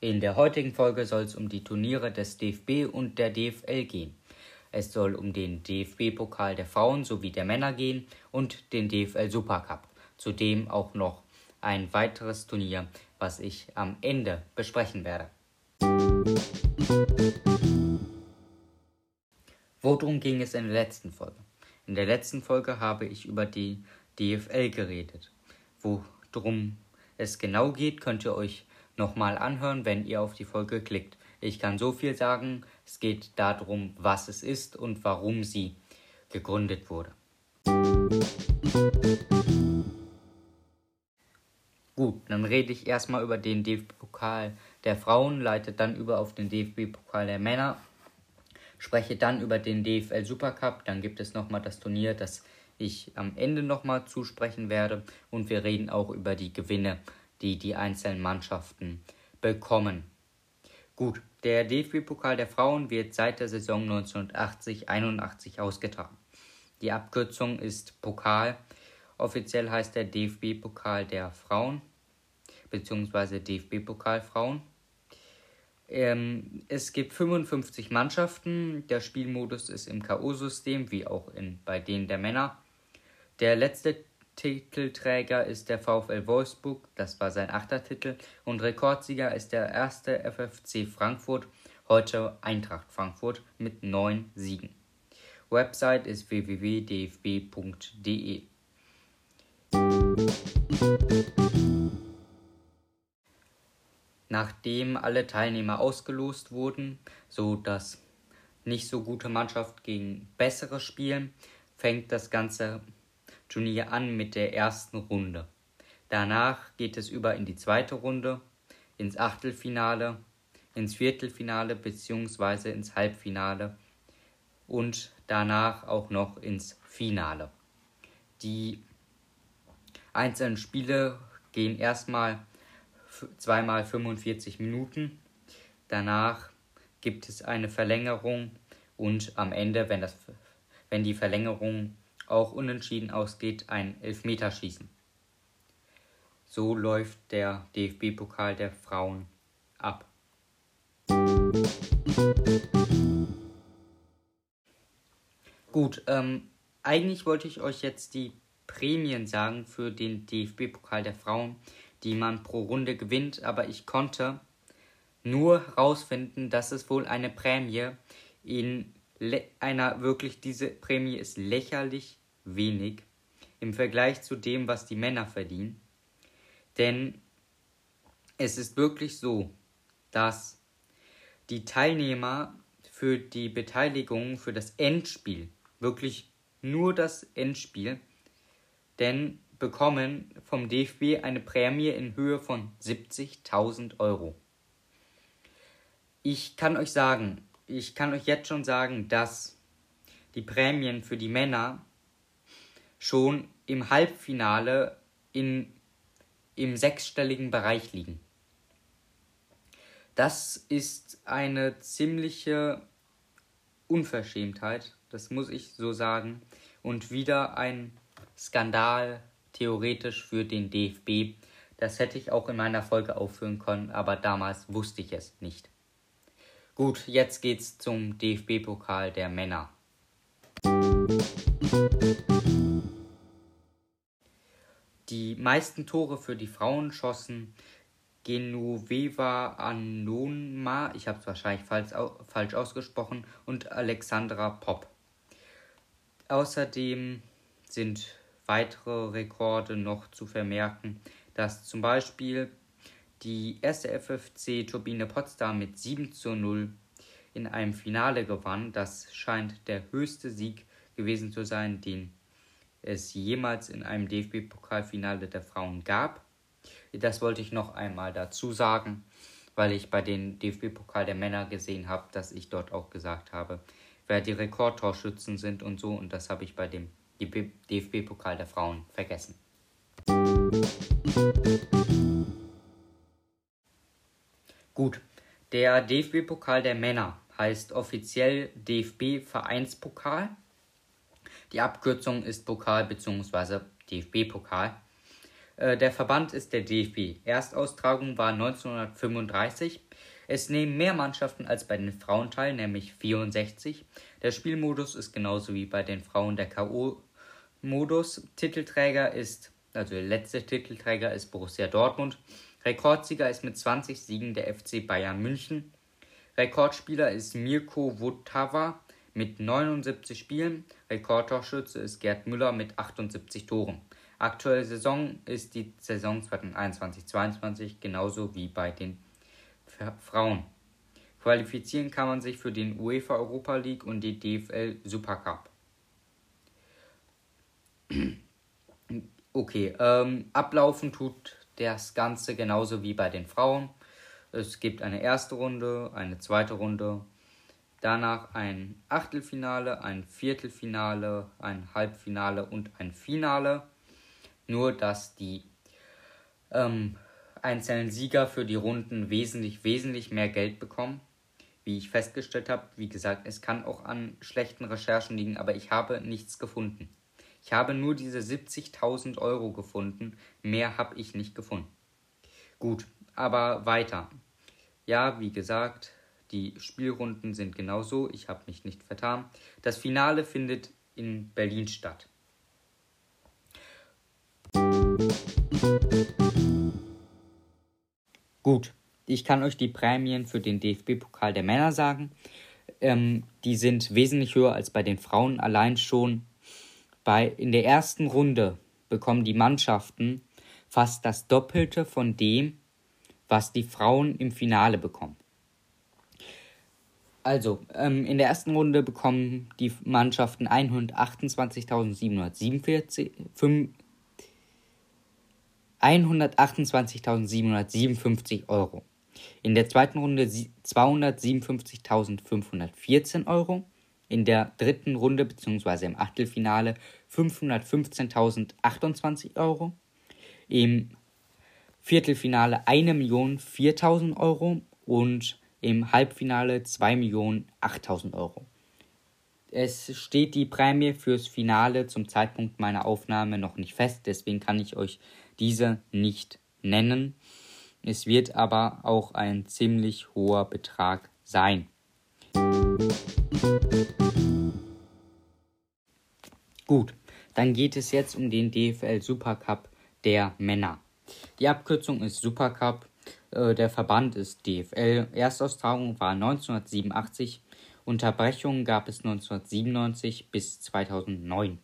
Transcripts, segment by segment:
In der heutigen Folge soll es um die Turniere des DFB und der DFL gehen. Es soll um den DFB-Pokal der Frauen sowie der Männer gehen und den DFL Supercup. Zudem auch noch ein weiteres Turnier, was ich am Ende besprechen werde. Worum ging es in der letzten Folge? In der letzten Folge habe ich über die DFL geredet. Worum es genau geht, könnt ihr euch nochmal anhören, wenn ihr auf die Folge klickt. Ich kann so viel sagen, es geht darum, was es ist und warum sie gegründet wurde. Gut, dann rede ich erstmal über den DFB-Pokal der Frauen, leite dann über auf den DFB-Pokal der Männer, spreche dann über den DFL Supercup, dann gibt es nochmal das Turnier, das ich am Ende nochmal zusprechen werde und wir reden auch über die Gewinne, die die einzelnen Mannschaften bekommen. Gut, der DFB-Pokal der Frauen wird seit der Saison 1980-81 ausgetragen. Die Abkürzung ist Pokal. Offiziell heißt der DFB-Pokal der Frauen bzw. DFB-Pokal Frauen. Ähm, es gibt 55 Mannschaften. Der Spielmodus ist im K.O.-System, wie auch in, bei denen der Männer. Der letzte Titelträger ist der VfL Wolfsburg, das war sein achter Titel, und Rekordsieger ist der erste FFC Frankfurt, heute Eintracht Frankfurt, mit neun Siegen. Website ist www.dfb.de. Nachdem alle Teilnehmer ausgelost wurden, so dass nicht so gute Mannschaft gegen bessere spielen, fängt das Ganze Turnier an mit der ersten Runde. Danach geht es über in die zweite Runde, ins Achtelfinale, ins Viertelfinale bzw. ins Halbfinale und danach auch noch ins Finale. Die einzelnen Spiele gehen erstmal zweimal 45 Minuten. Danach gibt es eine Verlängerung und am Ende, wenn, das, wenn die Verlängerung auch unentschieden ausgeht, ein Elfmeterschießen. So läuft der DFB-Pokal der Frauen ab. Gut, ähm, eigentlich wollte ich euch jetzt die Prämien sagen für den DFB-Pokal der Frauen, die man pro Runde gewinnt, aber ich konnte nur herausfinden, dass es wohl eine Prämie in einer wirklich, diese Prämie ist lächerlich wenig im Vergleich zu dem, was die Männer verdienen. Denn es ist wirklich so, dass die Teilnehmer für die Beteiligung für das Endspiel, wirklich nur das Endspiel, denn bekommen vom DFB eine Prämie in Höhe von 70.000 Euro. Ich kann euch sagen, ich kann euch jetzt schon sagen, dass die Prämien für die Männer schon im Halbfinale in, im sechsstelligen Bereich liegen. Das ist eine ziemliche Unverschämtheit, das muss ich so sagen, und wieder ein Skandal theoretisch für den DFB. Das hätte ich auch in meiner Folge aufführen können, aber damals wusste ich es nicht. Gut, jetzt geht's zum DFB-Pokal der Männer. Die meisten Tore für die Frauen schossen Genoveva Anonma, ich habe es wahrscheinlich falsch, ausgesprochen, und Alexandra Popp. Außerdem sind weitere Rekorde noch zu vermerken, dass zum Beispiel die erste FFC Turbine Potsdam mit 7 zu 0 in einem Finale gewann. Das scheint der höchste Sieg gewesen zu sein, den es jemals in einem DFB-Pokalfinale der Frauen gab. Das wollte ich noch einmal dazu sagen, weil ich bei den DFB-Pokal der Männer gesehen habe, dass ich dort auch gesagt habe, wer die Rekordtorschützen sind und so. Und das habe ich bei dem DFB-Pokal der Frauen vergessen. Gut, der DFB-Pokal der Männer heißt offiziell DFB-Vereinspokal. Die Abkürzung ist Pokal bzw. DFB-Pokal. Äh, der Verband ist der DFB. Erstaustragung war 1935. Es nehmen mehr Mannschaften als bei den Frauen teil, nämlich 64. Der Spielmodus ist genauso wie bei den Frauen der K.O.-Modus. Titelträger ist, also der letzte Titelträger ist Borussia Dortmund. Rekordsieger ist mit 20 Siegen der FC Bayern München. Rekordspieler ist Mirko Votava mit 79 Spielen. Rekordtorschütze ist Gerd Müller mit 78 Toren. Aktuelle Saison ist die Saison 2021-22 genauso wie bei den Frauen. Qualifizieren kann man sich für den UEFA Europa League und die DFL Supercup. Okay, ähm, ablaufen tut das Ganze genauso wie bei den Frauen. Es gibt eine erste Runde, eine zweite Runde, danach ein Achtelfinale, ein Viertelfinale, ein Halbfinale und ein Finale. Nur, dass die ähm, einzelnen Sieger für die Runden wesentlich, wesentlich mehr Geld bekommen. Wie ich festgestellt habe, wie gesagt, es kann auch an schlechten Recherchen liegen, aber ich habe nichts gefunden. Ich habe nur diese 70.000 Euro gefunden, mehr habe ich nicht gefunden. Gut, aber weiter. Ja, wie gesagt, die Spielrunden sind genau so, ich habe mich nicht vertan. Das Finale findet in Berlin statt. Gut, ich kann euch die Prämien für den DFB-Pokal der Männer sagen. Ähm, die sind wesentlich höher als bei den Frauen. Allein schon bei, in der ersten Runde bekommen die Mannschaften fast das Doppelte von dem, was die Frauen im Finale bekommen. Also, ähm, in der ersten Runde bekommen die Mannschaften 128.747 128.757 Euro. In der zweiten Runde 257.514 Euro. In der dritten Runde bzw. im Achtelfinale 515.028 Euro. Im Viertelfinale 1.004.000 Euro und im Halbfinale 2.008.000 Euro. Es steht die Prämie fürs Finale zum Zeitpunkt meiner Aufnahme noch nicht fest, deswegen kann ich euch diese nicht nennen. Es wird aber auch ein ziemlich hoher Betrag sein. Gut, dann geht es jetzt um den DFL Supercup der Männer. Die Abkürzung ist Supercup, äh, der Verband ist DFL. Erstaustragung war 1987, Unterbrechungen gab es 1997 bis 2009.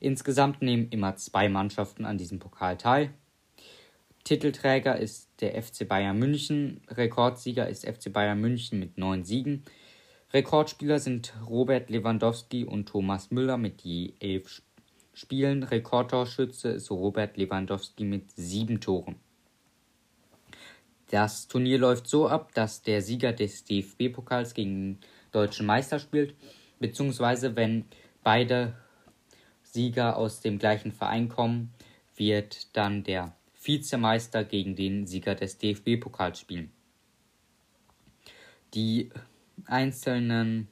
Insgesamt nehmen immer zwei Mannschaften an diesem Pokal teil. Titelträger ist der FC Bayern München, Rekordsieger ist FC Bayern München mit neun Siegen. Rekordspieler sind Robert Lewandowski und Thomas Müller mit je elf Spielen. Rekordtorschütze ist Robert Lewandowski mit sieben Toren. Das Turnier läuft so ab, dass der Sieger des DFB-Pokals gegen den deutschen Meister spielt, beziehungsweise wenn beide Sieger aus dem gleichen Verein kommen, wird dann der Vizemeister gegen den Sieger des DFB-Pokals spielen. Die einzelnen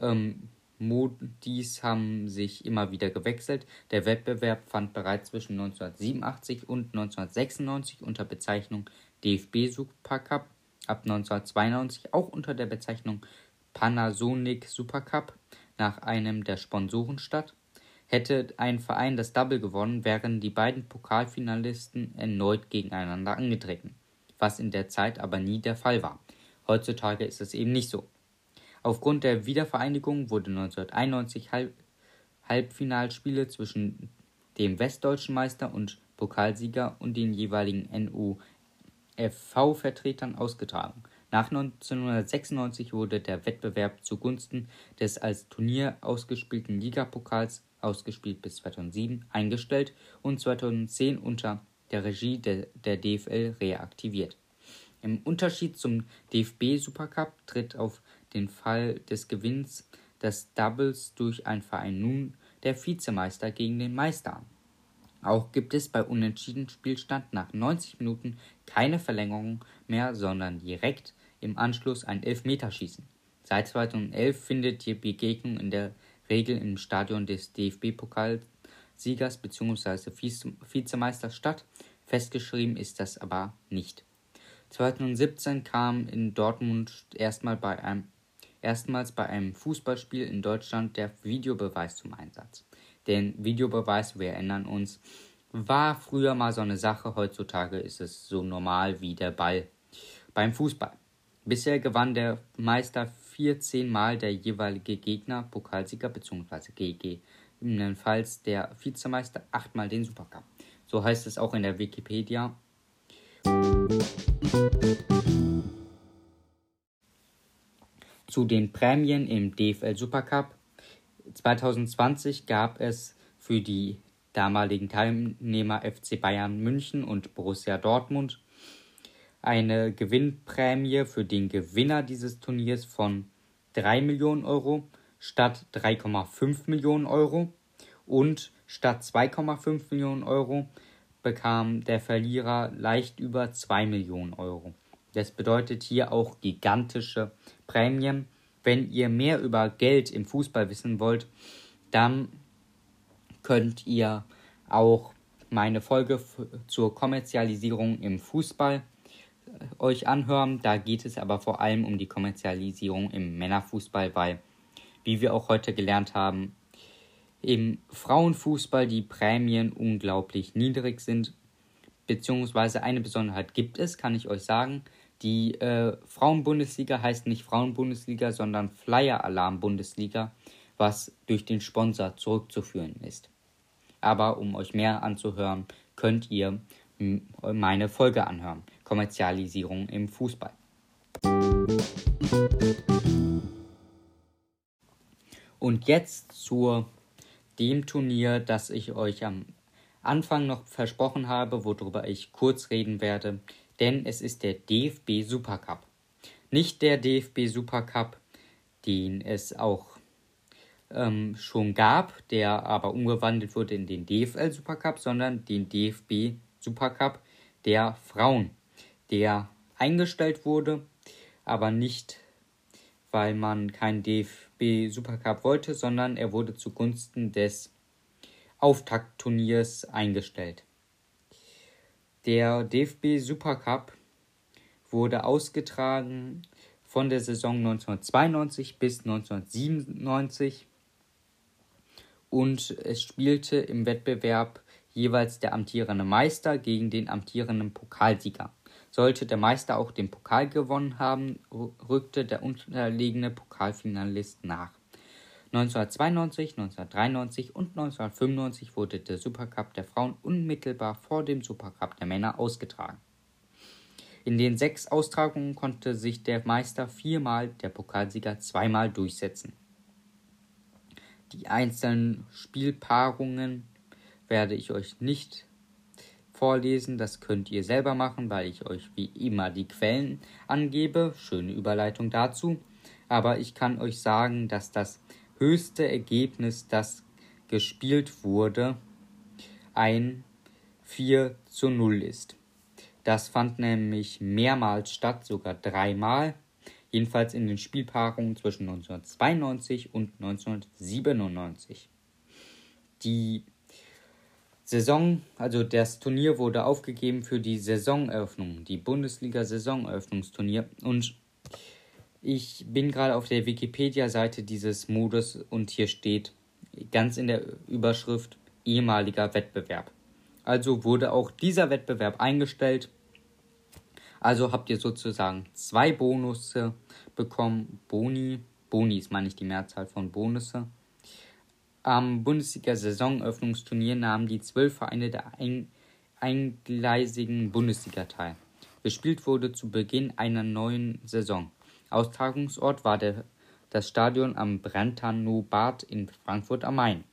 ähm, Modis haben sich immer wieder gewechselt. Der Wettbewerb fand bereits zwischen 1987 und 1996 unter Bezeichnung DFB Supercup, ab 1992 auch unter der Bezeichnung Panasonic Supercup nach einem der Sponsoren statt. Hätte ein Verein das Double gewonnen, wären die beiden Pokalfinalisten erneut gegeneinander angetreten, was in der Zeit aber nie der Fall war. Heutzutage ist es eben nicht so. Aufgrund der Wiedervereinigung wurde 1991 Halb Halbfinalspiele zwischen dem westdeutschen Meister und Pokalsieger und den jeweiligen NUFV-Vertretern ausgetragen. Nach 1996 wurde der Wettbewerb zugunsten des als Turnier ausgespielten Ligapokals ausgespielt bis 2007, eingestellt und 2010 unter der Regie der, der DFL reaktiviert. Im Unterschied zum DFB Supercup tritt auf den Fall des Gewinns des Doubles durch einen Verein nun der Vizemeister gegen den Meister an. Auch gibt es bei unentschieden Spielstand nach 90 Minuten keine Verlängerung mehr, sondern direkt im Anschluss ein Elfmeterschießen. Seit 2011 findet die Begegnung in der Regel im Stadion des DFB-Pokals Siegers bzw. Vizemeister statt. Festgeschrieben ist das aber nicht. 2017 kam in Dortmund erstmal bei einem, erstmals bei einem Fußballspiel in Deutschland der Videobeweis zum Einsatz. Denn Videobeweis, wir erinnern uns, war früher mal so eine Sache, heutzutage ist es so normal wie der Ball beim Fußball. Bisher gewann der Meister 14 Mal der jeweilige Gegner, Pokalsieger bzw. gegebenenfalls der Vizemeister, achtmal den Supercup. So heißt es auch in der Wikipedia. Zu den Prämien im DFL Supercup. 2020 gab es für die damaligen Teilnehmer FC Bayern München und Borussia Dortmund eine Gewinnprämie für den Gewinner dieses Turniers von 3 Millionen Euro statt 3,5 Millionen Euro und statt 2,5 Millionen Euro bekam der Verlierer leicht über 2 Millionen Euro. Das bedeutet hier auch gigantische Prämien. Wenn ihr mehr über Geld im Fußball wissen wollt, dann könnt ihr auch meine Folge zur Kommerzialisierung im Fußball euch anhören. Da geht es aber vor allem um die Kommerzialisierung im Männerfußball, weil, wie wir auch heute gelernt haben, im Frauenfußball die Prämien unglaublich niedrig sind. Beziehungsweise eine Besonderheit gibt es, kann ich euch sagen. Die äh, Frauenbundesliga heißt nicht Frauenbundesliga, sondern Flyer Alarm Bundesliga, was durch den Sponsor zurückzuführen ist. Aber um euch mehr anzuhören, könnt ihr meine Folge anhören. Kommerzialisierung im Fußball. Und jetzt zu dem Turnier, das ich euch am Anfang noch versprochen habe, worüber ich kurz reden werde, denn es ist der DFB Supercup. Nicht der DFB Supercup, den es auch ähm, schon gab, der aber umgewandelt wurde in den DFL Supercup, sondern den DFB Supercup der Frauen der eingestellt wurde, aber nicht, weil man keinen DFB Supercup wollte, sondern er wurde zugunsten des Auftaktturniers eingestellt. Der DFB Supercup wurde ausgetragen von der Saison 1992 bis 1997 und es spielte im Wettbewerb jeweils der amtierende Meister gegen den amtierenden Pokalsieger. Sollte der Meister auch den Pokal gewonnen haben, rückte der unterlegene Pokalfinalist nach. 1992, 1993 und 1995 wurde der Supercup der Frauen unmittelbar vor dem Supercup der Männer ausgetragen. In den sechs Austragungen konnte sich der Meister viermal, der Pokalsieger zweimal durchsetzen. Die einzelnen Spielpaarungen werde ich euch nicht vorlesen. Das könnt ihr selber machen, weil ich euch wie immer die Quellen angebe. Schöne Überleitung dazu. Aber ich kann euch sagen, dass das höchste Ergebnis, das gespielt wurde, ein 4 zu 0 ist. Das fand nämlich mehrmals statt, sogar dreimal. Jedenfalls in den Spielpaarungen zwischen 1992 und 1997. Die Saison, also das Turnier wurde aufgegeben für die Saisoneröffnung, die Bundesliga-Saisoneröffnungsturnier. Und ich bin gerade auf der Wikipedia-Seite dieses Modus und hier steht ganz in der Überschrift ehemaliger Wettbewerb. Also wurde auch dieser Wettbewerb eingestellt. Also habt ihr sozusagen zwei Bonusse bekommen. Boni, Boni ist meine ich die Mehrzahl von Bonusse. Am Bundesliga-Saisonöffnungsturnier nahmen die zwölf Vereine der ein eingleisigen Bundesliga teil. Gespielt wurde zu Beginn einer neuen Saison. Austragungsort war das Stadion am Brentano-Bad in Frankfurt am Main.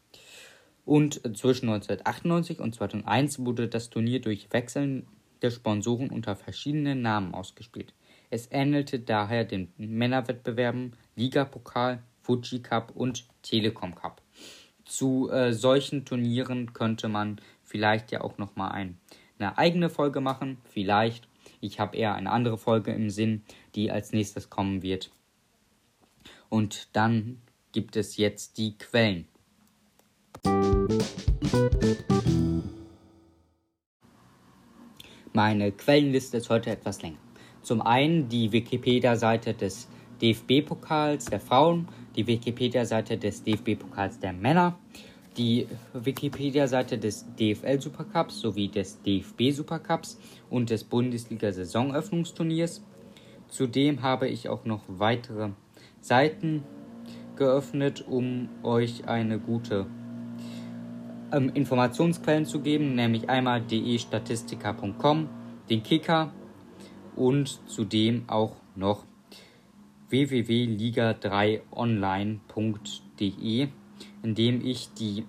Und zwischen 1998 und 2001 wurde das Turnier durch wechselnde Sponsoren unter verschiedenen Namen ausgespielt. Es ähnelte daher den Männerwettbewerben Ligapokal, Fuji Cup und Telekom Cup zu äh, solchen Turnieren könnte man vielleicht ja auch nochmal ein, eine eigene Folge machen. Vielleicht. Ich habe eher eine andere Folge im Sinn, die als nächstes kommen wird. Und dann gibt es jetzt die Quellen. Meine Quellenliste ist heute etwas länger. Zum einen die Wikipedia-Seite des DFB-Pokals der Frauen, die Wikipedia-Seite des DFB-Pokals der Männer, die Wikipedia-Seite des DFL-Supercups sowie des DFB-Supercups und des Bundesliga-Saisonöffnungsturniers. Zudem habe ich auch noch weitere Seiten geöffnet, um euch eine gute ähm, Informationsquellen zu geben, nämlich einmal de-statistica.com, den Kicker und zudem auch noch www.liga3online.de, in dem ich die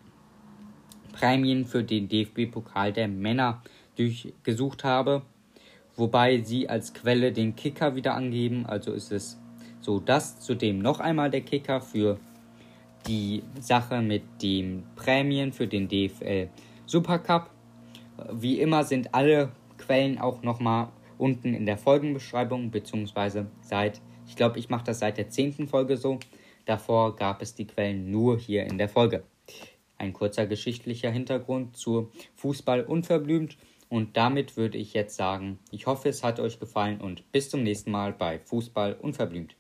Prämien für den DFB-Pokal der Männer durchgesucht habe, wobei sie als Quelle den Kicker wieder angeben, also ist es so das zudem noch einmal der Kicker für die Sache mit den Prämien für den DFL Supercup. Wie immer sind alle Quellen auch nochmal unten in der Folgenbeschreibung, beziehungsweise seit, ich glaube, ich mache das seit der zehnten Folge so. Davor gab es die Quellen nur hier in der Folge. Ein kurzer geschichtlicher Hintergrund zu Fußball unverblümt. Und damit würde ich jetzt sagen, ich hoffe, es hat euch gefallen und bis zum nächsten Mal bei Fußball unverblümt.